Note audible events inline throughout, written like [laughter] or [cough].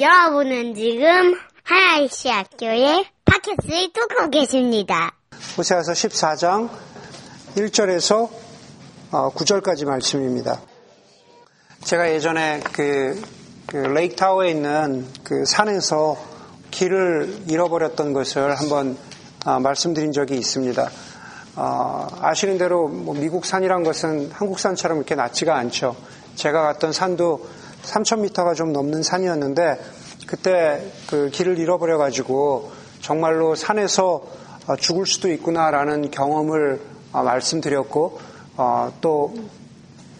여러분은 지금 하나이시 학교의 팟캐스트를 듣고 계십니다. 호세아서 14장 1절에서 9절까지 말씀입니다. 제가 예전에 그, 그 레이크 타워에 있는 그 산에서 길을 잃어버렸던 것을 한번 아, 말씀드린 적이 있습니다. 어, 아시는 대로 뭐 미국 산이란 것은 한국 산처럼 이렇게 낮지가 않죠. 제가 갔던 산도 3,000m가 좀 넘는 산이었는데 그때 그 길을 잃어버려 가지고 정말로 산에서 어, 죽을 수도 있구나라는 경험을 어, 말씀드렸고 어, 또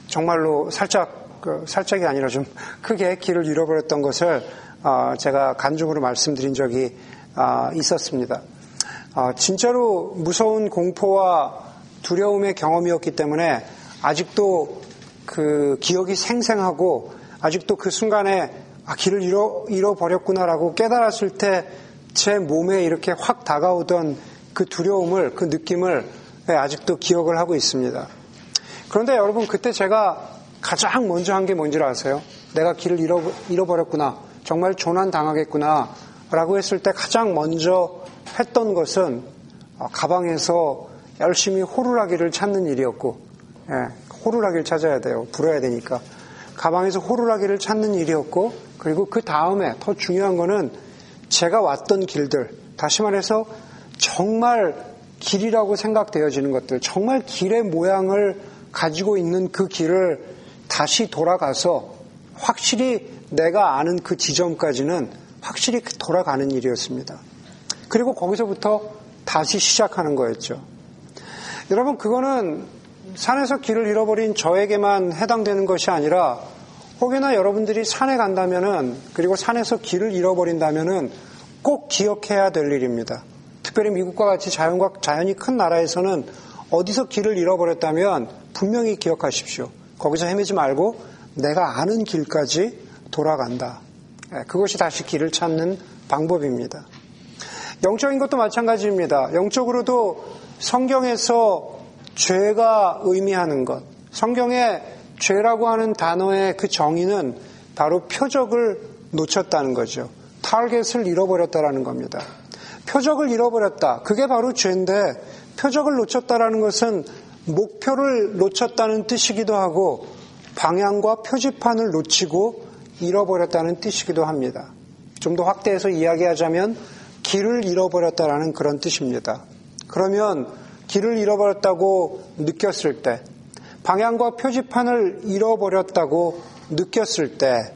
정말로 살짝 그 살짝이 아니라 좀 [laughs] 크게 길을 잃어버렸던 것을 제가 간증으로 말씀드린 적이 있었습니다. 진짜로 무서운 공포와 두려움의 경험이었기 때문에 아직도 그 기억이 생생하고 아직도 그 순간에 아, 길을 잃어, 잃어버렸구나라고 깨달았을 때 제 몸에 이렇게 확 다가오던 그 두려움을, 그 느낌을 네, 아직도 기억을 하고 있습니다. 그런데 여러분, 그때 제가 가장 먼저 한 게 뭔지 아세요? 내가 길을 잃어, 잃어버렸구나. 정말 조난당하겠구나. 라고 했을 때 가장 먼저 했던 것은 어, 가방에서 열심히 호루라기를 찾는 일이었고, 예, 호루라기를 찾아야 돼요. 불어야 되니까. 가방에서 호루라기를 찾는 일이었고, 그리고 그 다음에 더 중요한 거는 제가 왔던 길들, 다시 말해서 정말 길이라고 생각되어지는 것들, 정말 길의 모양을 가지고 있는 그 길을 다시 돌아가서 확실히 내가 아는 그 지점까지는 확실히 돌아가는 일이었습니다. 그리고 거기서부터 다시 시작하는 거였죠. 여러분, 그거는 산에서 길을 잃어버린 저에게만 해당되는 것이 아니라 혹여나 여러분들이 산에 간다면은 그리고 산에서 길을 잃어버린다면은 꼭 기억해야 될 일입니다. 특별히 미국과 같이 자연과 자연이 큰 나라에서는 어디서 길을 잃어버렸다면 분명히 기억하십시오. 거기서 헤매지 말고 내가 아는 길까지 돌아간다. 예, 그것이 다시 길을 찾는 방법입니다. 영적인 것도 마찬가지입니다. 영적으로도 성경에서 죄가 의미하는 것, 성경에 죄라고 하는 단어의 그 정의는 바로 표적을 놓쳤다는 거죠. 타겟을 잃어버렸다라는 겁니다. 표적을 잃어버렸다. 그게 바로 죄인데 표적을 놓쳤다라는 것은 목표를 놓쳤다는 뜻이기도 하고 방향과 표지판을 놓치고 잃어버렸다는 뜻이기도 합니다. 좀 더 확대해서 이야기하자면 길을 잃어버렸다라는 그런 뜻입니다. 그러면 길을 잃어버렸다고 느꼈을 때 방향과 표지판을 잃어버렸다고 느꼈을 때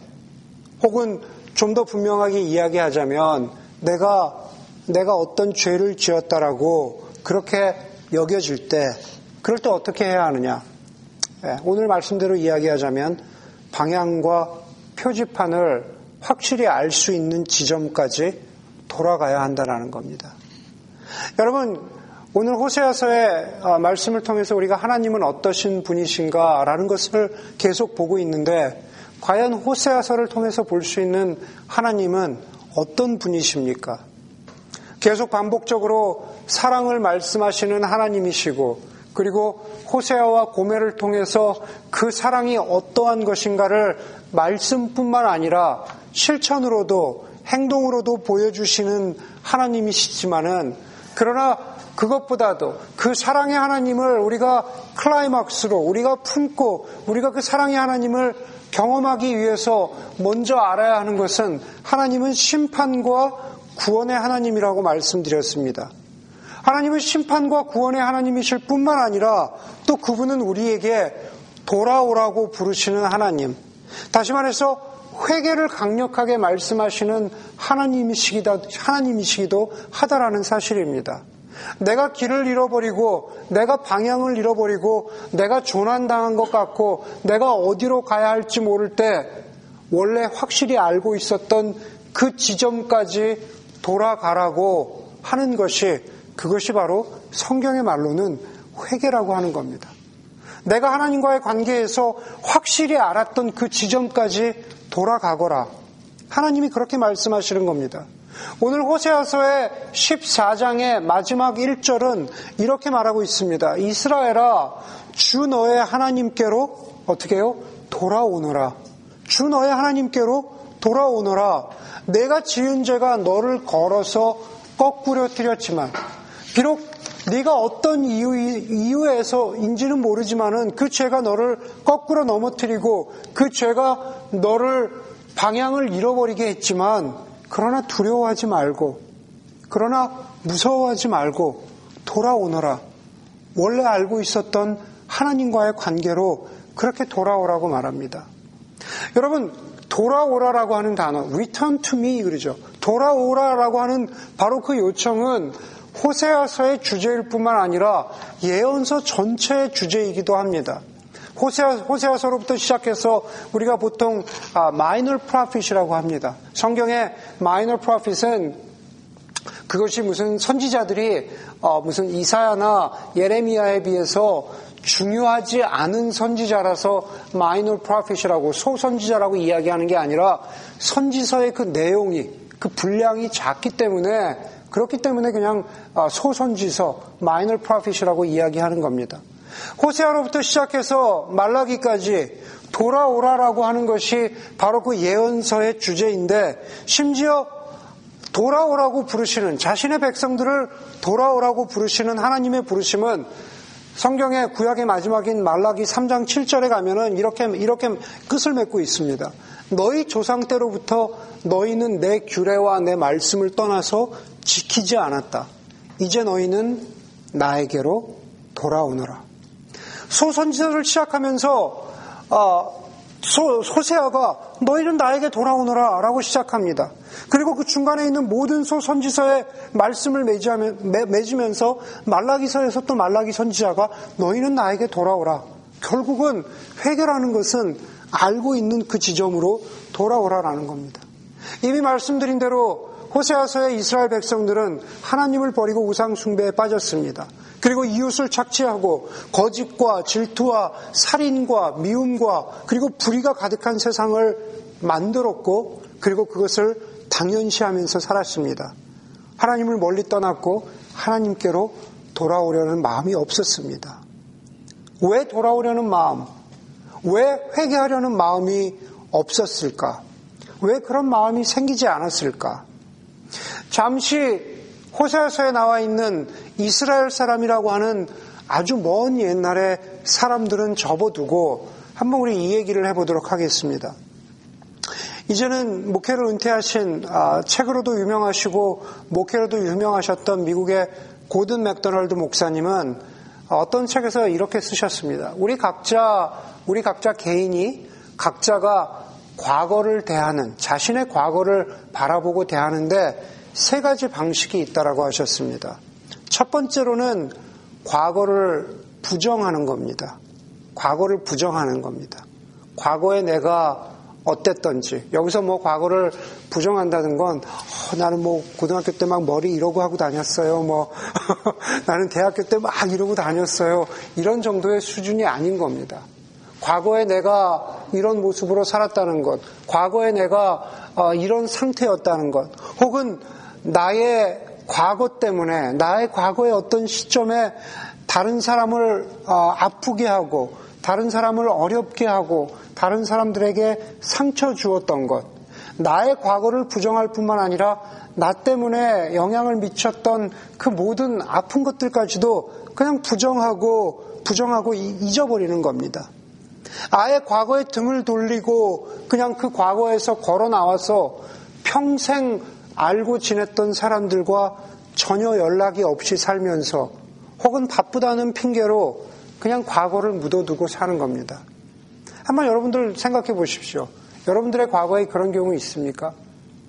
혹은 좀 더 분명하게 이야기하자면 내가 내가 어떤 죄를 지었다라고 그렇게 여겨질 때 그럴 때 어떻게 해야 하느냐? 예, 오늘 말씀대로 이야기하자면 방향과 표지판을 확실히 알 수 있는 지점까지 돌아가야 한다는 겁니다. 여러분 오늘 호세아서의 어, 말씀을 통해서 우리가 하나님은 어떠신 분이신가라는 것을 계속 보고 있는데 과연 호세아서를 통해서 볼 수 있는 하나님은 어떤 분이십니까? 계속 반복적으로 사랑을 말씀하시는 하나님이시고 그리고 호세아와 고멜을 통해서 그 사랑이 어떠한 것인가를 말씀뿐만 아니라 실천으로도 행동으로도 보여주시는 하나님이시지만은 그러나 그것보다도 그 사랑의 하나님을 우리가 클라이막스로 우리가 품고 우리가 그 사랑의 하나님을 경험하기 위해서 먼저 알아야 하는 것은 하나님은 심판과 구원의 하나님이라고 말씀드렸습니다. 하나님은 심판과 구원의 하나님이실 뿐만 아니라 또 그분은 우리에게 돌아오라고 부르시는 하나님. 다시 말해서 회개를 강력하게 말씀하시는 하나님이시기도, 하나님이시기도 하다라는 사실입니다. 내가 길을 잃어버리고 내가 방향을 잃어버리고 내가 조난당한 것 같고 내가 어디로 가야 할지 모를 때 원래 확실히 알고 있었던 그 지점까지 돌아가라고 하는 것이 그것이 바로 성경의 말로는 회개라고 하는 겁니다. 내가 하나님과의 관계에서 확실히 알았던 그 지점까지 돌아가거라. 하나님이 그렇게 말씀하시는 겁니다. 오늘 호세아서의 14장의 마지막 1절은 이렇게 말하고 있습니다. 이스라엘아, 주 너의 하나님께로 어떻게 해요? 돌아오너라. 주 너의 하나님께로 돌아오너라. 내가 지은 죄가 너를 걸어서 거꾸려뜨렸지만 비록 네가 어떤 이유, 이유에서인지는 모르지만은 그 죄가 너를 거꾸로 넘어뜨리고 그 죄가 너를 방향을 잃어버리게 했지만 그러나 두려워하지 말고 그러나 무서워하지 말고 돌아오너라. 원래 알고 있었던 하나님과의 관계로 그렇게 돌아오라고 말합니다. 여러분, 돌아오라라고 하는 단어, return to me 그러죠. 돌아오라라고 하는 바로 그 요청은 호세아서의 주제일 뿐만 아니라 예언서 전체의 주제이기도 합니다. 호세아, 호세아 서로부터 시작해서 우리가 보통 아, minor prophet이라고 합니다. 성경의 minor prophet은 그것이 무슨 선지자들이 어, 무슨 이사야나 예레미야에 비해서 중요하지 않은 선지자라서 마이너 프로핏이라고 소선지자라고 이야기하는 게 아니라 선지서의 그 내용이 그 분량이 작기 때문에 그렇기 때문에 그냥 아, 소선지서 마이너 프로핏이라고 이야기하는 겁니다. 호세아로부터 시작해서 말라기까지 돌아오라라고 하는 것이 바로 그 예언서의 주제인데 심지어 돌아오라고 부르시는 자신의 백성들을 돌아오라고 부르시는 하나님의 부르심은 성경의 구약의 마지막인 말라기 3장 7절에 가면은 이렇게 이렇게 끝을 맺고 있습니다. 너희 조상 때로부터 너희는 내 규례와 내 말씀을 떠나서 지키지 않았다. 이제 너희는 나에게로 돌아오너라. 소선지서를 시작하면서 어, 소, 소세아가 너희는 나에게 돌아오너라 라고 시작합니다. 그리고 그 중간에 있는 모든 소선지서의 말씀을 맺으면서 말라기서에서 또 말라기 선지자가 너희는 나에게 돌아오라. 결국은 회개라는 것은 알고 있는 그 지점으로 돌아오라라는 겁니다. 이미 말씀드린 대로 호세아서의 이스라엘 백성들은 하나님을 버리고 우상 숭배에 빠졌습니다. 그리고 이웃을 착취하고 거짓과 질투와 살인과 미움과 그리고 불의가 가득한 세상을 만들었고 그리고 그것을 당연시하면서 살았습니다. 하나님을 멀리 떠났고 하나님께로 돌아오려는 마음이 없었습니다. 왜 돌아오려는 마음, 왜 회개하려는 마음이 없었을까? 왜 그런 마음이 생기지 않았을까? 잠시 호세아서에 나와 있는 이스라엘 사람이라고 하는 아주 먼 옛날의 사람들은 접어두고 한번 우리 이 얘기를 해보도록 하겠습니다. 이제는 목회를 은퇴하신 아, 책으로도 유명하시고 목회로도 유명하셨던 미국의 고든 맥도널드 목사님은 어떤 책에서 이렇게 쓰셨습니다. 우리 각자 우리 각자 개인이 각자가 과거를 대하는 자신의 과거를 바라보고 대하는데 세 가지 방식이 있다라고 하셨습니다. 첫 번째로는 과거를 부정하는 겁니다. 과거를 부정하는 겁니다. 과거에 내가 어땠던지 여기서 뭐 과거를 부정한다는 건 어, 나는 뭐 고등학교 때 막 머리 이러고 하고 다녔어요. 뭐 [laughs] 나는 대학교 때 막 이러고 다녔어요. 이런 정도의 수준이 아닌 겁니다. 과거에 내가 이런 모습으로 살았다는 것, 과거에 내가 어, 이런 상태였다는 것, 혹은 나의 과거 때문에 나의 과거의 어떤 시점에 다른 사람을 어, 아프게 하고 다른 사람을 어렵게 하고 다른 사람들에게 상처 주었던 것 나의 과거를 부정할 뿐만 아니라 나 때문에 영향을 미쳤던 그 모든 아픈 것들까지도 그냥 부정하고 부정하고 잊어버리는 겁니다. 아예 과거에 등을 돌리고 그냥 그 과거에서 걸어 나와서 평생 알고 지냈던 사람들과 전혀 연락이 없이 살면서 혹은 바쁘다는 핑계로 그냥 과거를 묻어두고 사는 겁니다. 한번 여러분들 생각해 보십시오. 여러분들의 과거에 그런 경우 있습니까?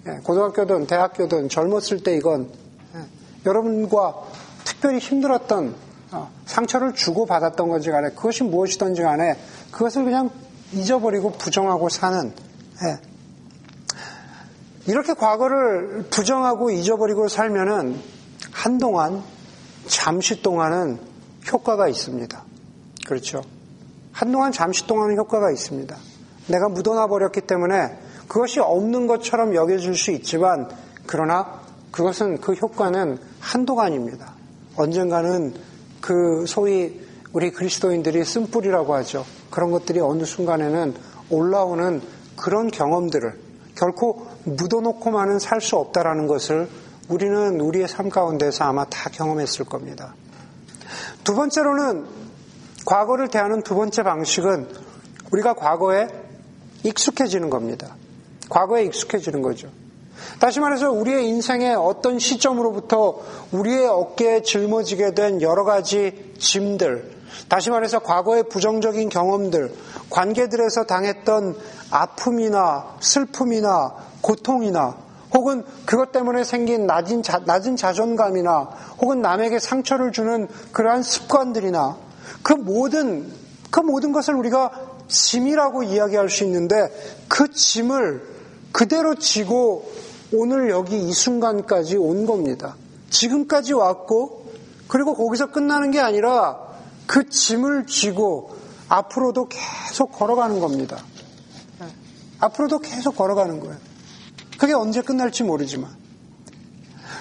예, 고등학교든 대학교든 젊었을 때 이건 예, 여러분과 특별히 힘들었던 어, 상처를 주고 받았던 건지 간에 그것이 무엇이든지 간에 그것을 그냥 잊어버리고 부정하고 사는 예, 이렇게 과거를 부정하고 잊어버리고 살면은 한동안 잠시 동안은 효과가 있습니다. 그렇죠. 한동안 잠시 동안은 효과가 있습니다. 내가 묻어놔 버렸기 때문에 그것이 없는 것처럼 여겨질 수 있지만 그러나 그것은 그 효과는 한동안입니다. 언젠가는 그 소위 우리 그리스도인들이 쓴뿌리라고 하죠. 그런 것들이 어느 순간에는 올라오는 그런 경험들을 결코 묻어놓고만은 살 수 없다라는 것을 우리는 우리의 삶 가운데서 아마 다 경험했을 겁니다. 두 번째로는 과거를 대하는 두 번째 방식은 우리가 과거에 익숙해지는 겁니다. 과거에 익숙해지는 거죠. 다시 말해서 우리의 인생의 어떤 시점으로부터 우리의 어깨에 짊어지게 된 여러 가지 짐들, 다시 말해서 과거의 부정적인 경험들, 관계들에서 당했던 아픔이나 슬픔이나 고통이나 혹은 그것 때문에 생긴 낮은, 자, 낮은 자존감이나 혹은 남에게 상처를 주는 그러한 습관들이나 그 모든, 그 모든 것을 우리가 짐이라고 이야기할 수 있는데 그 짐을 그대로 지고 오늘 여기 이 순간까지 온 겁니다. 지금까지 왔고 그리고 거기서 끝나는 게 아니라 그 짐을 쥐고 앞으로도 계속 걸어가는 겁니다. 앞으로도 계속 걸어가는 거예요. 그게 언제 끝날지 모르지만.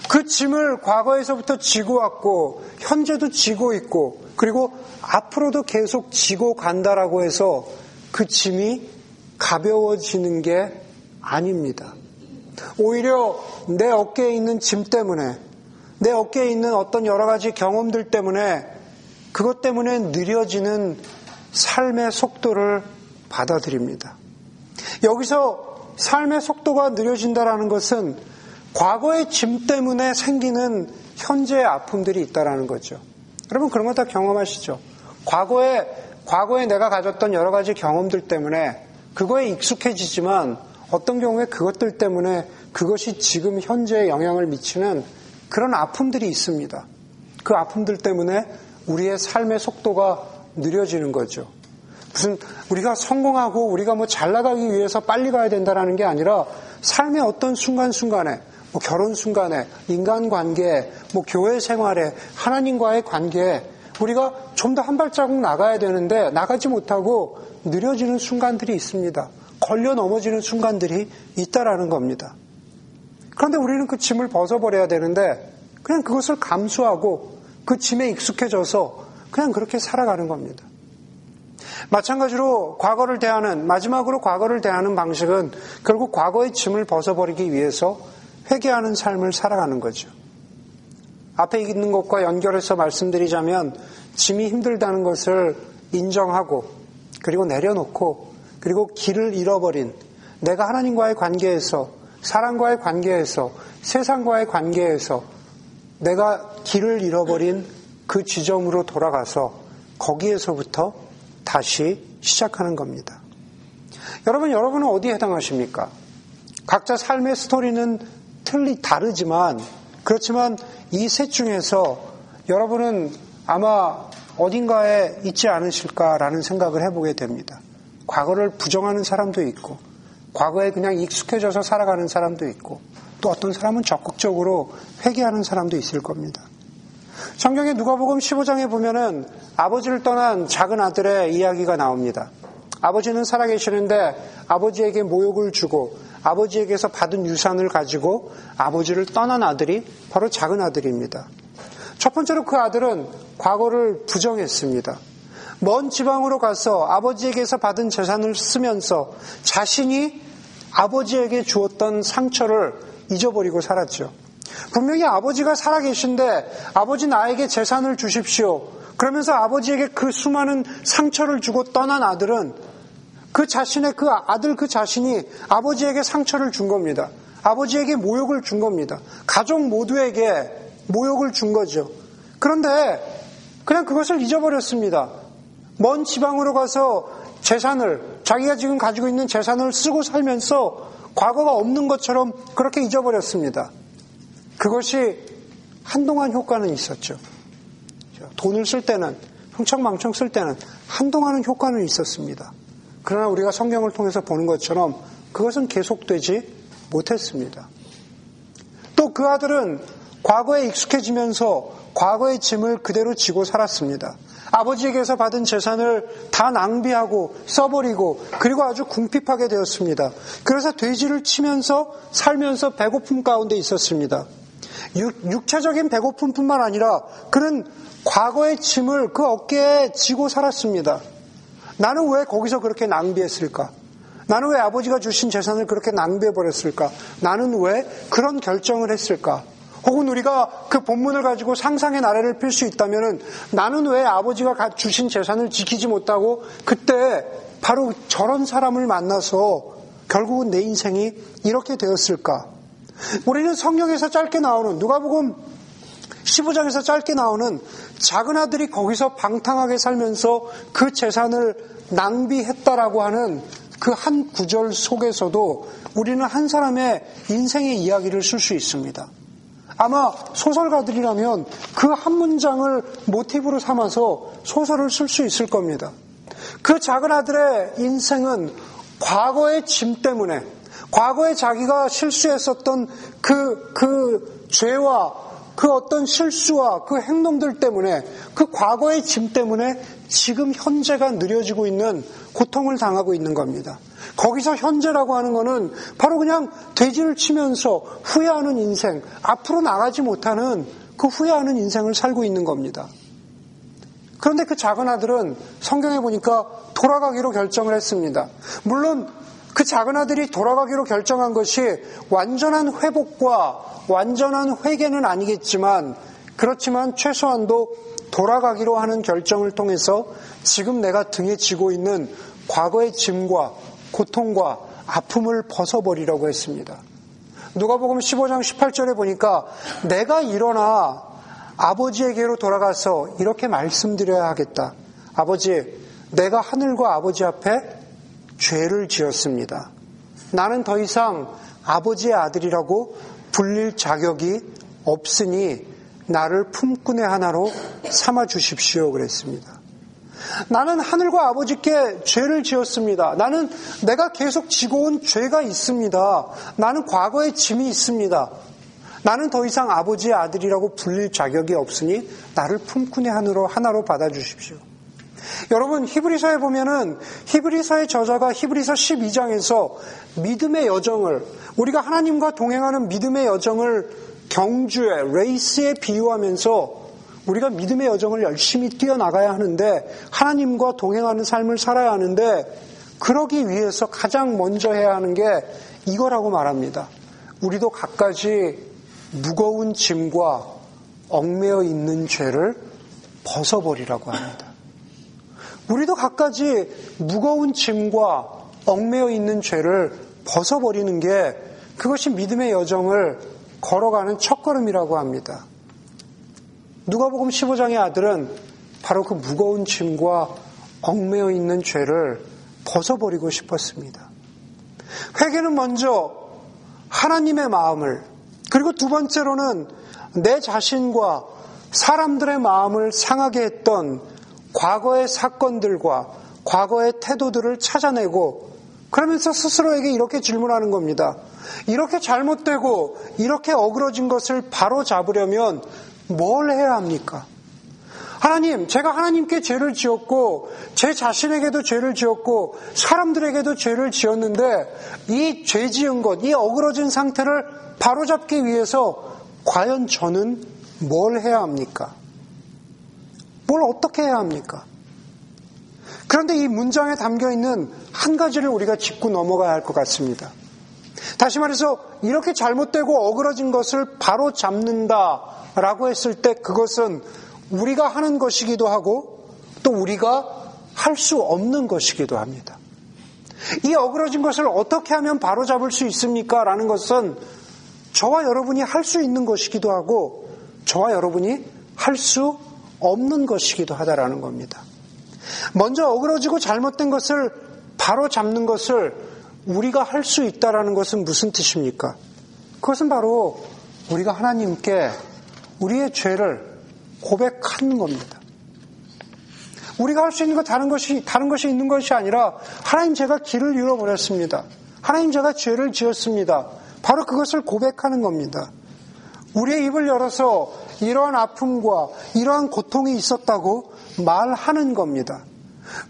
그 짐을 과거에서부터 지고 왔고, 현재도 지고 있고, 그리고 앞으로도 계속 지고 간다라고 해서 그 짐이 가벼워지는 게 아닙니다. 오히려 내 어깨에 있는 짐 때문에, 내 어깨에 있는 어떤 여러 가지 경험들 때문에, 그것 때문에 느려지는 삶의 속도를 받아들입니다. 여기서 삶의 속도가 느려진다라는 것은 과거의 짐 때문에 생기는 현재의 아픔들이 있다라는 거죠. 여러분 그런 거 다 경험하시죠? 과거에 과거에 내가 가졌던 여러 가지 경험들 때문에 그거에 익숙해지지만 어떤 경우에 그것들 때문에 그것이 지금 현재에 영향을 미치는 그런 아픔들이 있습니다. 그 아픔들 때문에 우리의 삶의 속도가 느려지는 거죠. 무슨 우리가 성공하고 우리가 뭐 잘 나가기 위해서 빨리 가야 된다라는 게 아니라 삶의 어떤 순간순간에 뭐 결혼 순간에 인간 관계, 뭐 교회 생활에 하나님과의 관계에 우리가 좀 더 한 발자국 나가야 되는데 나가지 못하고 느려지는 순간들이 있습니다. 걸려 넘어지는 순간들이 있다라는 겁니다. 그런데 우리는 그 짐을 벗어버려야 되는데 그냥 그것을 감수하고 그 짐에 익숙해져서 그냥 그렇게 살아가는 겁니다. 마찬가지로 과거를 대하는, 마지막으로 과거를 대하는 방식은 결국 과거의 짐을 벗어버리기 위해서 회개하는 삶을 살아가는 거죠. 앞에 있는 것과 연결해서 말씀드리자면 짐이 힘들다는 것을 인정하고 그리고 내려놓고 그리고 길을 잃어버린 내가 하나님과의 관계에서 사랑과의 관계에서 세상과의 관계에서 내가 길을 잃어버린 그 지점으로 돌아가서 거기에서부터 다시 시작하는 겁니다. 여러분, 여러분은 어디에 해당하십니까? 각자 삶의 스토리는 틀리 다르지만, 그렇지만 이 셋 중에서 여러분은 아마 어딘가에 있지 않으실까라는 생각을 해보게 됩니다. 과거를 부정하는 사람도 있고, 과거에 그냥 익숙해져서 살아가는 사람도 있고, 또 어떤 사람은 적극적으로 회개하는 사람도 있을 겁니다. 성경의 누가복음 15장에 보면은 아버지를 떠난 작은 아들의 이야기가 나옵니다. 아버지는 살아계시는데 아버지에게 모욕을 주고 아버지에게서 받은 유산을 가지고 아버지를 떠난 아들이 바로 작은 아들입니다. 첫 번째로 그 아들은 과거를 부정했습니다. 먼 지방으로 가서 아버지에게서 받은 재산을 쓰면서 자신이 아버지에게 주었던 상처를 잊어버리고 살았죠. 분명히 아버지가 살아계신데 아버지 나에게 재산을 주십시오. 그러면서 아버지에게 그 수많은 상처를 주고 떠난 아들은 그 자신의 그 아들 그 자신이 아버지에게 상처를 준 겁니다. 아버지에게 모욕을 준 겁니다. 가족 모두에게 모욕을 준 거죠. 그런데 그냥 그것을 잊어버렸습니다. 먼 지방으로 가서 재산을, 자기가 지금 가지고 있는 재산을 쓰고 살면서 과거가 없는 것처럼 그렇게 잊어버렸습니다. 그것이 한동안 효과는 있었죠. 돈을 쓸 때는, 흥청망청 쓸 때는 한동안은 효과는 있었습니다. 그러나 우리가 성경을 통해서 보는 것처럼 그것은 계속되지 못했습니다. 또 그 아들은 과거에 익숙해지면서 과거의 짐을 그대로 지고 살았습니다. 아버지에게서 받은 재산을 다 낭비하고 써버리고 그리고 아주 궁핍하게 되었습니다. 그래서 돼지를 치면서 살면서 배고픔 가운데 있었습니다. 육, 체적인 배고픔뿐만 아니라 그는 과거의 짐을 그 어깨에 지고 살았습니다. 나는 왜 거기서 그렇게 낭비했을까? 나는 왜 아버지가 주신 재산을 그렇게 낭비해버렸을까? 나는 왜 그런 결정을 했을까? 혹은 우리가 그 본문을 가지고 상상의 나래를 필 수 있다면 나는 왜 아버지가 주신 재산을 지키지 못하고 그때 바로 저런 사람을 만나서 결국은 내 인생이 이렇게 되었을까? 우리는 성경에서 짧게 나오는 누가복음 15장에서 짧게 나오는 작은 아들이 거기서 방탕하게 살면서 그 재산을 낭비했다라고 하는 그 한 구절 속에서도 우리는 한 사람의 인생의 이야기를 쓸 수 있습니다. 아마 소설가들이라면 그 한 문장을 모티브로 삼아서 소설을 쓸 수 있을 겁니다. 그 작은 아들의 인생은 과거의 짐 때문에, 과거에 자기가 실수했었던 그, 그 죄와 그 어떤 실수와 그 행동들 때문에, 그 과거의 짐 때문에 지금 현재가 느려지고 있는 고통을 당하고 있는 겁니다. 거기서 현재라고 하는 것은 바로 그냥 돼지를 치면서 후회하는 인생, 앞으로 나가지 못하는 그 후회하는 인생을 살고 있는 겁니다. 그런데 그 작은 아들은 성경에 보니까 돌아가기로 결정을 했습니다. 물론 그 작은 아들이 돌아가기로 결정한 것이 완전한 회복과 완전한 회개는 아니겠지만 그렇지만 최소한도 돌아가기로 하는 결정을 통해서 지금 내가 등에 지고 있는 과거의 짐과 고통과 아픔을 벗어버리라고 했습니다. 누가복음 15장 18절에 보니까 내가 일어나 아버지에게로 돌아가서 이렇게 말씀드려야 하겠다. 아버지, 내가 하늘과 아버지 앞에 죄를 지었습니다. 나는 더 이상 아버지의 아들이라고 불릴 자격이 없으니 나를 품꾼의 하나로 삼아 주십시오. 그랬습니다. 나는 하늘과 아버지께 죄를 지었습니다. 나는 내가 계속 지고 온 죄가 있습니다. 나는 과거의 짐이 있습니다. 나는 더 이상 아버지의 아들이라고 불릴 자격이 없으니 나를 품꾼의 하나로, 하나로 받아주십시오. 여러분 히브리서에 보면은 히브리서의 저자가 히브리서 12장에서 믿음의 여정을 우리가 하나님과 동행하는 믿음의 여정을 경주에 레이스에 비유하면서 우리가 믿음의 여정을 열심히 뛰어나가야 하는데 하나님과 동행하는 삶을 살아야 하는데 그러기 위해서 가장 먼저 해야 하는 게 이거라고 말합니다. 우리도 갖가지 무거운 짐과 얽매여 있는 죄를 벗어버리라고 합니다. 우리도 갖가지 무거운 짐과 얽매여 있는 죄를 벗어버리는 게 그것이 믿음의 여정을 걸어가는 첫걸음이라고 합니다. 누가복음 15장의 아들은 바로 그 무거운 짐과 얽매여 있는 죄를 벗어버리고 싶었습니다. 회개는 먼저 하나님의 마음을 그리고 두 번째로는 내 자신과 사람들의 마음을 상하게 했던 과거의 사건들과 과거의 태도들을 찾아내고 그러면서 스스로에게 이렇게 질문하는 겁니다. 이렇게 잘못되고 이렇게 어그러진 것을 바로 잡으려면 뭘 해야 합니까? 하나님, 제가 하나님께 죄를 지었고, 제 자신에게도 죄를 지었고, 사람들에게도 죄를 지었는데, 이 죄 지은 것, 이 어그러진 상태를 바로잡기 위해서 과연 저는 뭘 해야 합니까? 뭘 어떻게 해야 합니까? 그런데 이 문장에 담겨 있는 한 가지를 우리가 짚고 넘어가야 할 것 같습니다. 다시 말해서 이렇게 잘못되고 어그러진 것을 바로 잡는다라고 했을 때 그것은 우리가 하는 것이기도 하고 또 우리가 할 수 없는 것이기도 합니다. 이 어그러진 것을 어떻게 하면 바로 잡을 수 있습니까? 라는 것은 저와 여러분이 할 수 있는 것이기도 하고 저와 여러분이 할 수 없는 것이기도 하다라는 겁니다. 먼저 어그러지고 잘못된 것을 바로 잡는 것을 우리가 할 수 있다라는 것은 무슨 뜻입니까? 그것은 바로 우리가 하나님께 우리의 죄를 고백하는 겁니다. 우리가 할 수 있는 것 다른 것이 다른 것이 있는 것이 아니라 하나님 제가 길을 잃어버렸습니다. 하나님 제가 죄를 지었습니다. 바로 그것을 고백하는 겁니다. 우리의 입을 열어서 이러한 아픔과 이러한 고통이 있었다고 말하는 겁니다.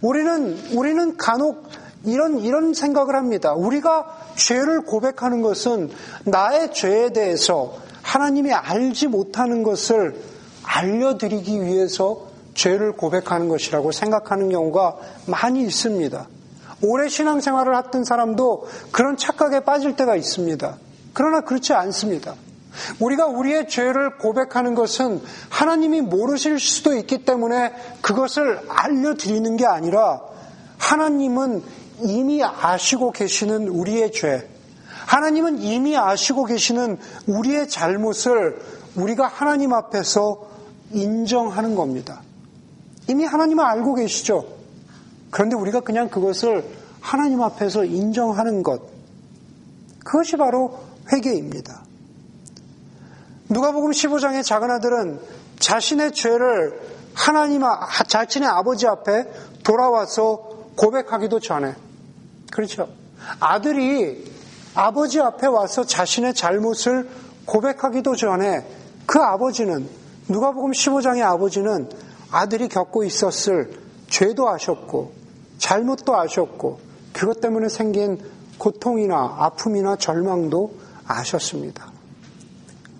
우리는 우리는 간혹 이런 이런 생각을 합니다. 우리가 죄를 고백하는 것은 나의 죄에 대해서 하나님이 알지 못하는 것을 알려드리기 위해서 죄를 고백하는 것이라고 생각하는 경우가 많이 있습니다. 오래 신앙생활을 했던 사람도 그런 착각에 빠질 때가 있습니다. 그러나 그렇지 않습니다. 우리가 우리의 죄를 고백하는 것은 하나님이 모르실 수도 있기 때문에 그것을 알려드리는 게 아니라 하나님은 이미 아시고 계시는 우리의 죄, 하나님은 이미 아시고 계시는 우리의 잘못을 우리가 하나님 앞에서 인정하는 겁니다. 이미 하나님은 알고 계시죠? 그런데 우리가 그냥 그것을 하나님 앞에서 인정하는 것. 그것이 바로 회개입니다. 누가복음 15장의 작은 아들은 자신의 죄를 하나님, 자신의 아버지 앞에 돌아와서 고백하기도 전에, 그렇죠. 아들이 아버지 앞에 와서 자신의 잘못을 고백하기도 전에 그 아버지는, 누가복음 15장의 아버지는 아들이 겪고 있었을 죄도 아셨고, 잘못도 아셨고, 그것 때문에 생긴 고통이나 아픔이나 절망도 아셨습니다.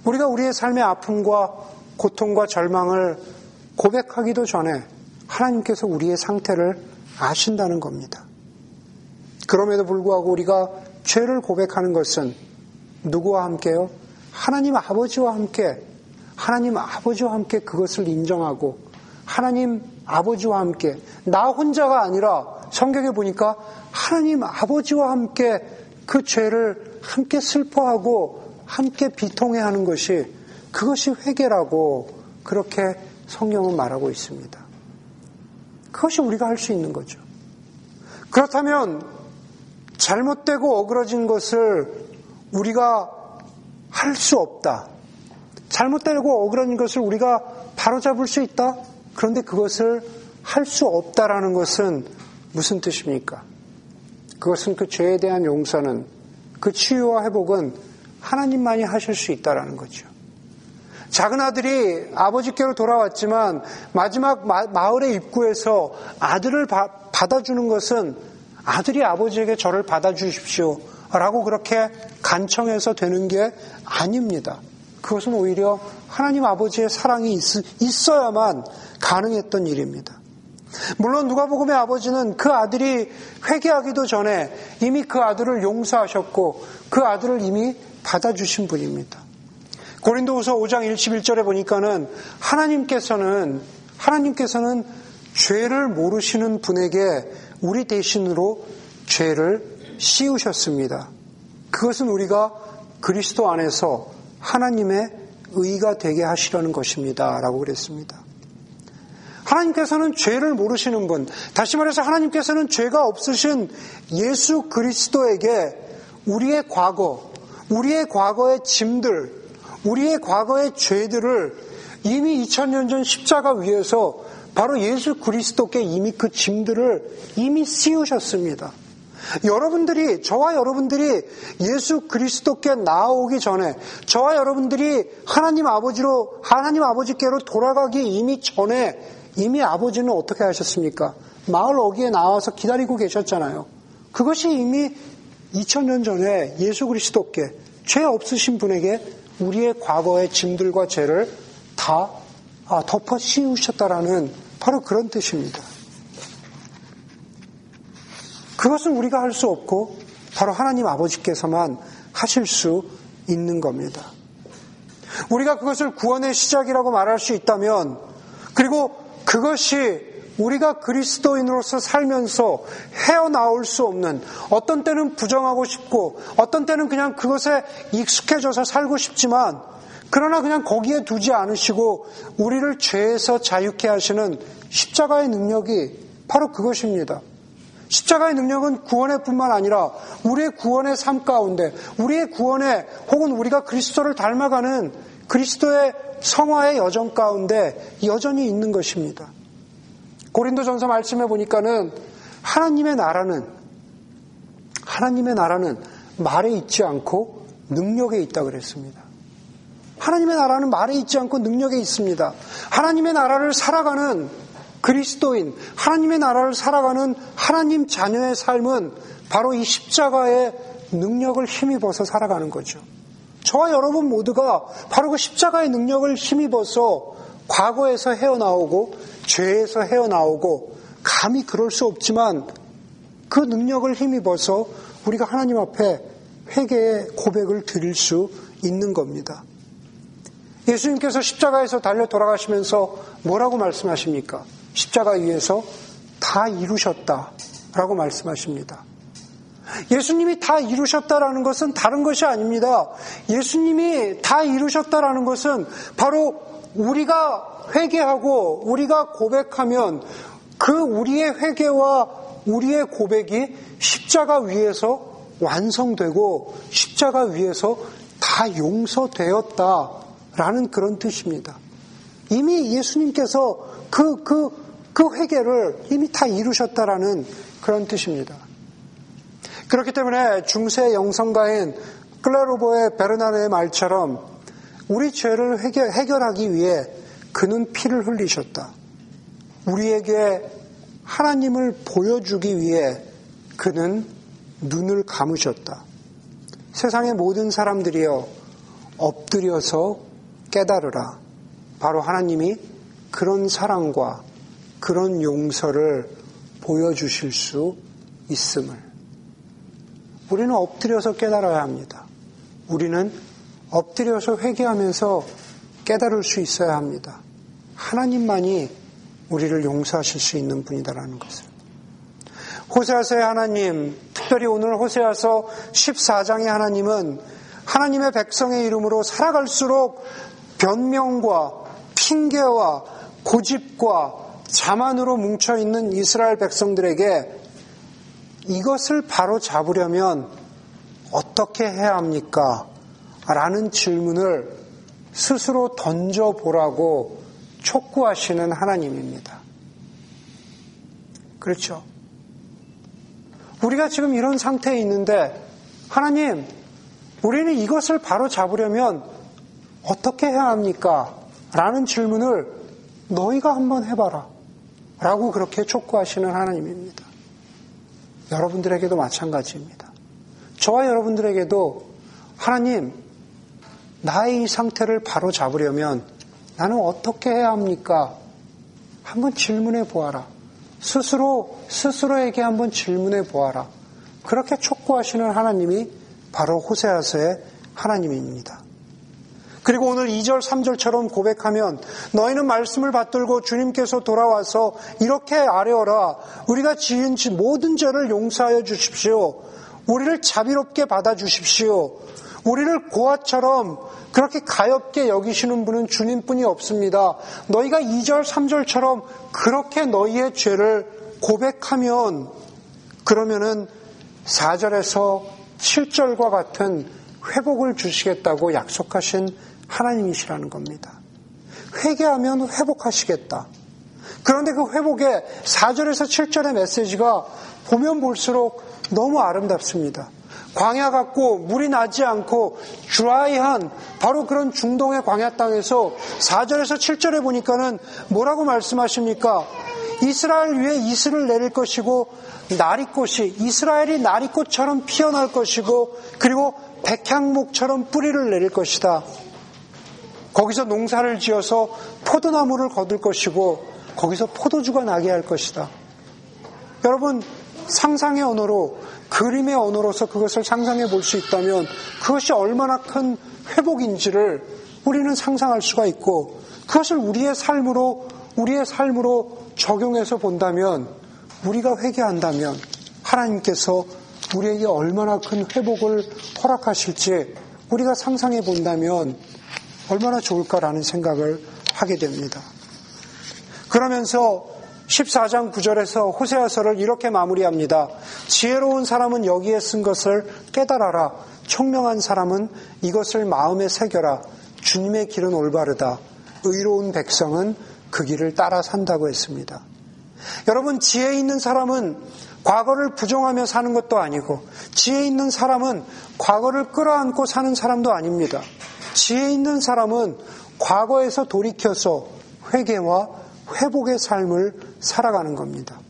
우리가 우리의 삶의 아픔과 고통과 절망을 고백하기도 전에 하나님께서 우리의 상태를 아신다는 겁니다. 그럼에도 불구하고 우리가 죄를 고백하는 것은 누구와 함께요? 하나님 아버지와 함께, 하나님 아버지와 함께 그것을 인정하고 하나님 아버지와 함께, 나 혼자가 아니라 성경에 보니까 하나님 아버지와 함께 그 죄를 함께 슬퍼하고 함께 비통해 하는 것이 그것이 회개라고 그렇게 성경은 말하고 있습니다. 그것이 우리가 할 수 있는 거죠. 그렇다면 잘못되고 어그러진 것을 우리가 할 수 없다. 잘못되고 어그러진 것을 우리가 바로잡을 수 있다. 그런데 그것을 할 수 없다라는 것은 무슨 뜻입니까? 그것은 그 죄에 대한 용서는 그 치유와 회복은 하나님만이 하실 수 있다라는 거죠. 작은 아들이 아버지께로 돌아왔지만 마지막 마, 을의 입구에서 아들을 바, 받아주는 것은 아들이 아버지에게 저를 받아주십시오. 라고 그렇게 간청해서 되는 게 아닙니다. 그것은 오히려 하나님 아버지의 사랑이 있, 어야만 가능했던 일입니다. 물론 누가복음의 아버지는 그 아들이 회개하기도 전에 이미 그 아들을 용서하셨고 그 아들을 이미 받아주신 분입니다. 고린도후서 5장 21절에 보니까는 하나님께서는 하나님께서는 죄를 모르시는 분에게 우리 대신으로 죄를 씌우셨습니다. 그것은 우리가 그리스도 안에서 하나님의 의가 되게 하시려는 것입니다. 라고 그랬습니다. 하나님께서는 죄를 모르시는 분, 다시 말해서 하나님께서는 죄가 없으신 예수 그리스도에게 우리의 과거, 우리의 과거의 짐들, 우리의 과거의 죄들을 이미 2000년 전 십자가 위에서 바로 예수 그리스도께 이미 그 짐들을 이미 씌우셨습니다. 여러분들이, 저와 여러분들이 예수 그리스도께 나오기 전에, 저와 여러분들이 하나님 아버지로, 하나님 아버지께로 돌아가기 이미 전에, 이미 아버지는 어떻게 하셨습니까? 마을 어귀에 나와서 기다리고 계셨잖아요. 그것이 이미 2000년 전에 예수 그리스도께 죄 없으신 분에게 우리의 과거의 짐들과 죄를 다 아, 덮어 씌우셨다라는 바로 그런 뜻입니다. 그것은 우리가 할 수 없고 바로 하나님 아버지께서만 하실 수 있는 겁니다. 우리가 그것을 구원의 시작이라고 말할 수 있다면 그리고 그것이 우리가 그리스도인으로서 살면서 헤어나올 수 없는 어떤 때는 부정하고 싶고 어떤 때는 그냥 그것에 익숙해져서 살고 싶지만 그러나 그냥 거기에 두지 않으시고 우리를 죄에서 자유케 하시는 십자가의 능력이 바로 그것입니다. 십자가의 능력은 구원의 뿐만 아니라 우리의 구원의 삶 가운데 우리의 구원에 혹은 우리가 그리스도를 닮아가는 그리스도의 성화의 여정 가운데 여전히 있는 것입니다. 고린도전서 말씀해 보니까는 하나님의 나라는 하나님의 나라는 말에 있지 않고 능력에 있다 그랬습니다. 하나님의 나라는 말에 있지 않고 능력에 있습니다. 하나님의 나라를 살아가는 그리스도인, 하나님의 나라를 살아가는 하나님 자녀의 삶은 바로 이 십자가의 능력을 힘입어서 살아가는 거죠. 저와 여러분 모두가 바로 그 십자가의 능력을 힘입어서 과거에서 헤어나오고 죄에서 헤어나오고 감히 그럴 수 없지만 그 능력을 힘입어서 우리가 하나님 앞에 회개의 고백을 드릴 수 있는 겁니다. 예수님께서 십자가에서 달려 돌아가시면서 뭐라고 말씀하십니까? 십자가 위에서 다 이루셨다 라고 말씀하십니다. 예수님이 다 이루셨다라는 것은 다른 것이 아닙니다. 예수님이 다 이루셨다라는 것은 바로 우리가 회개하고 우리가 고백하면 그 우리의 회개와 우리의 고백이 십자가 위에서 완성되고 십자가 위에서 다 용서되었다라는 그런 뜻입니다. 이미 예수님께서 그, 그, 그 회개를 이미 다 이루셨다라는 그런 뜻입니다. 그렇기 때문에 중세 영성가인 클라로보의 베르나르의 말처럼 우리 죄를 해결, 해결 하기 위해 그는 피를 흘리셨다. 우리에게 하나님을 보여주기 위해 그는 눈을 감으셨다. 세상의 모든 사람들이여 엎드려서 깨달으라. 바로 하나님이 그런 사랑과 그런 용서를 보여주실 수 있음을. 우리는 엎드려서 깨달아야 합니다. 우리는 엎드려서 회개하면서 깨달을 수 있어야 합니다. 하나님만이 우리를 용서하실 수 있는 분이다라는 것을. 호세아서의 하나님, 특별히 오늘 호세아서 14장의 하나님은 하나님의 백성의 이름으로 살아갈수록 변명과 핑계와 고집과 자만으로 뭉쳐있는 이스라엘 백성들에게 이것을 바로 잡으려면 어떻게 해야 합니까? 라는 질문을 스스로 던져보라고 촉구하시는 하나님입니다. 그렇죠? 우리가 지금 이런 상태에 있는데, 하나님, 우리는 이것을 바로 잡으려면 어떻게 해야 합니까? 라는 질문을 너희가 한번 해봐라. 라고 그렇게 촉구하시는 하나님입니다. 여러분들에게도 마찬가지입니다. 저와 여러분들에게도 하나님, 나의 이 상태를 바로 잡으려면 나는 어떻게 해야 합니까? 한번 질문해 보아라. 스스로, 스스로에게 한번 질문해 보아라. 그렇게 촉구하시는 하나님이 바로 호세아서의 하나님입니다. 그리고 오늘 2절, 3절처럼 고백하면 너희는 말씀을 받들고 주님께서 돌아와서 이렇게 아뢰어라. 우리가 지은 모든 죄를 용서하여 주십시오. 우리를 자비롭게 받아주십시오. 우리를 고아처럼 그렇게 가엽게 여기시는 분은 주님뿐이 없습니다. 너희가 2절, 3절처럼 그렇게 너희의 죄를 고백하면 그러면은 4절에서 7절과 같은 회복을 주시겠다고 약속하신 하나님이시라는 겁니다. 회개하면 회복하시겠다. 그런데 그 회복의 4절에서 7절의 메시지가 보면 볼수록 너무 아름답습니다. 광야 같고 물이 나지 않고 드라이한 바로 그런 중동의 광야 땅에서 4절에서 7절에 보니까는 뭐라고 말씀하십니까? 이스라엘 위에 이슬을 내릴 것이고 나리꽃이 이스라엘이 나리꽃처럼 피어날 것이고 그리고 백향목처럼 뿌리를 내릴 것이다. 거기서 농사를 지어서 포도나무를 거둘 것이고 거기서 포도주가 나게 할 것이다. 여러분 상상의 언어로 그림의 언어로서 그것을 상상해 볼 수 있다면 그것이 얼마나 큰 회복인지를 우리는 상상할 수가 있고 그것을 우리의 삶으로 우리의 삶으로 적용해서 본다면 우리가 회개한다면 하나님께서 우리에게 얼마나 큰 회복을 허락하실지 우리가 상상해 본다면 얼마나 좋을까라는 생각을 하게 됩니다. 그러면서 14장 9절에서 호세아서를 이렇게 마무리합니다. 지혜로운 사람은 여기에 쓴 것을 깨달아라. 청명한 사람은 이것을 마음에 새겨라. 주님의 길은 올바르다. 의로운 백성은 그 길을 따라 산다고 했습니다. 여러분, 지혜 있는 사람은 과거를 부정하며 사는 것도 아니고, 지혜 있는 사람은 과거를 끌어안고 사는 사람도 아닙니다. 지혜 있는 사람은 과거에서 돌이켜서 회개와 회복의 삶을 살아가는 겁니다.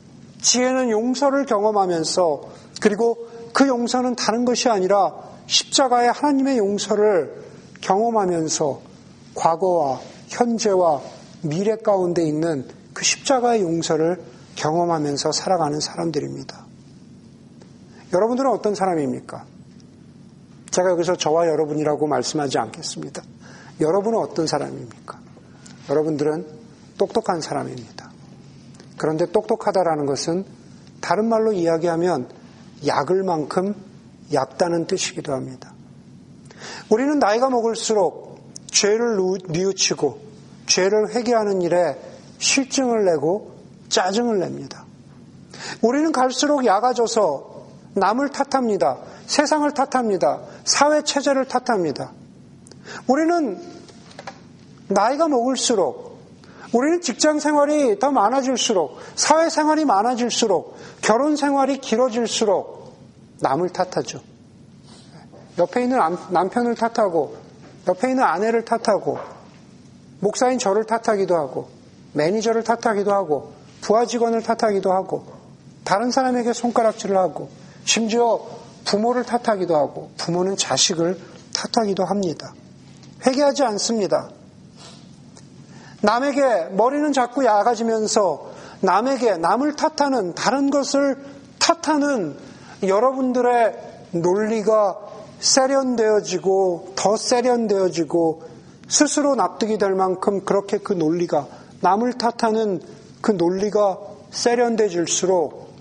지혜는 용서를 경험하면서 그리고 그 용서는 다른 것이 아니라 십자가의 하나님의 용서를 경험하면서 과거와 현재와 미래 가운데 있는 그 십자가의 용서를 경험하면서 살아가는 사람들입니다. 여러분들은 어떤 사람입니까? 제가 여기서 저와 여러분이라고 말씀하지 않겠습니다. 여러분은 어떤 사람입니까? 여러분들은 똑똑한 사람입니다. 그런데 똑똑하다라는 것은 다른 말로 이야기하면 약을 만큼 얕다는 뜻이기도 합니다. 우리는 나이가 먹을수록 죄를 뉘우치고 죄를 회개하는 일에 실증을 내고 짜증을 냅니다. 우리는 갈수록 약아져서 남을 탓합니다. 세상을 탓합니다. 사회 체제를 탓합니다. 우리는 나이가 먹을수록 우리는 직장 생활이 더 많아질수록 사회 생활이 많아질수록 결혼 생활이 길어질수록 남을 탓하죠. 옆에 있는 남편을 탓하고 옆에 있는 아내를 탓하고 목사인 저를 탓하기도 하고 매니저를 탓하기도 하고 부하 직원을 탓하기도 하고 다른 사람에게 손가락질을 하고 심지어 부모를 탓하기도 하고 부모는 자식을 탓하기도 합니다. 회개하지 않습니다. 남에게 머리는 자꾸 야가지면서 남에게 남을 탓하는 다른 것을 탓하는 여러분들의 논리가 세련되어지고 더 세련되어지고 스스로 납득이 될 만큼 그렇게 그 논리가 남을 탓하는 그 논리가 세련돼질수록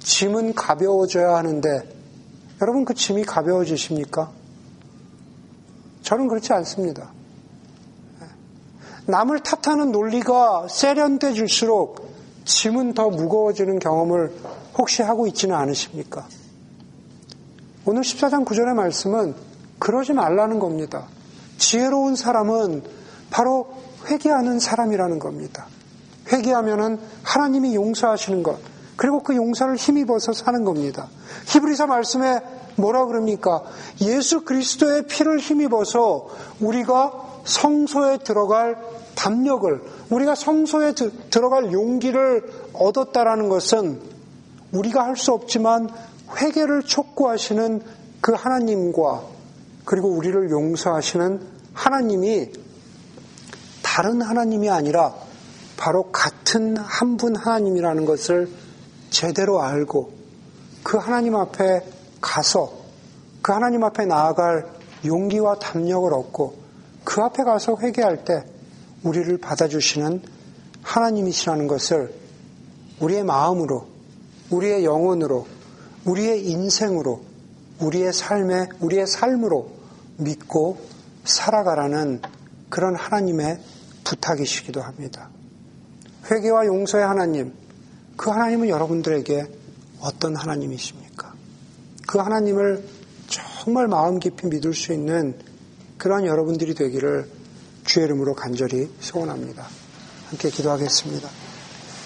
짐은 가벼워져야 하는데 여러분 그 짐이 가벼워지십니까? 저는 그렇지 않습니다. 남을 탓하는 논리가 세련돼질수록 짐은 더 무거워지는 경험을 혹시 하고 있지는 않으십니까? 오늘 14장 9절의 말씀은 그러지 말라는 겁니다. 지혜로운 사람은 바로 회개하는 사람이라는 겁니다. 회개하면은 하나님이 용서하시는 것, 그리고 그 용서를 힘입어서 사는 겁니다. 히브리서 말씀에 뭐라 그럽니까? 예수 그리스도의 피를 힘입어서 우리가 성소에 들어갈 담력을, 우리가 성소에 들어갈 용기를 얻었다라는 것은 우리가 할 수 없지만 회개를 촉구하시는 그 하나님과 그리고 우리를 용서하시는 하나님이 다른 하나님이 아니라 바로 같은 한 분 하나님이라는 것을 제대로 알고 그 하나님 앞에 가서 그 하나님 앞에 나아갈 용기와 담력을 얻고 그 앞에 가서 회개할 때 우리를 받아주시는 하나님이시라는 것을 우리의 마음으로, 우리의 영혼으로, 우리의 인생으로, 우리의 삶에, 우리의 삶으로 믿고 살아가라는 그런 하나님의 부탁이시기도 합니다. 회개와 용서의 하나님, 그 하나님은 여러분들에게 어떤 하나님이십니까? 그 하나님을 정말 마음 깊이 믿을 수 있는 그러한 여러분들이 되기를 주의 이름으로 간절히 소원합니다. 함께 기도하겠습니다.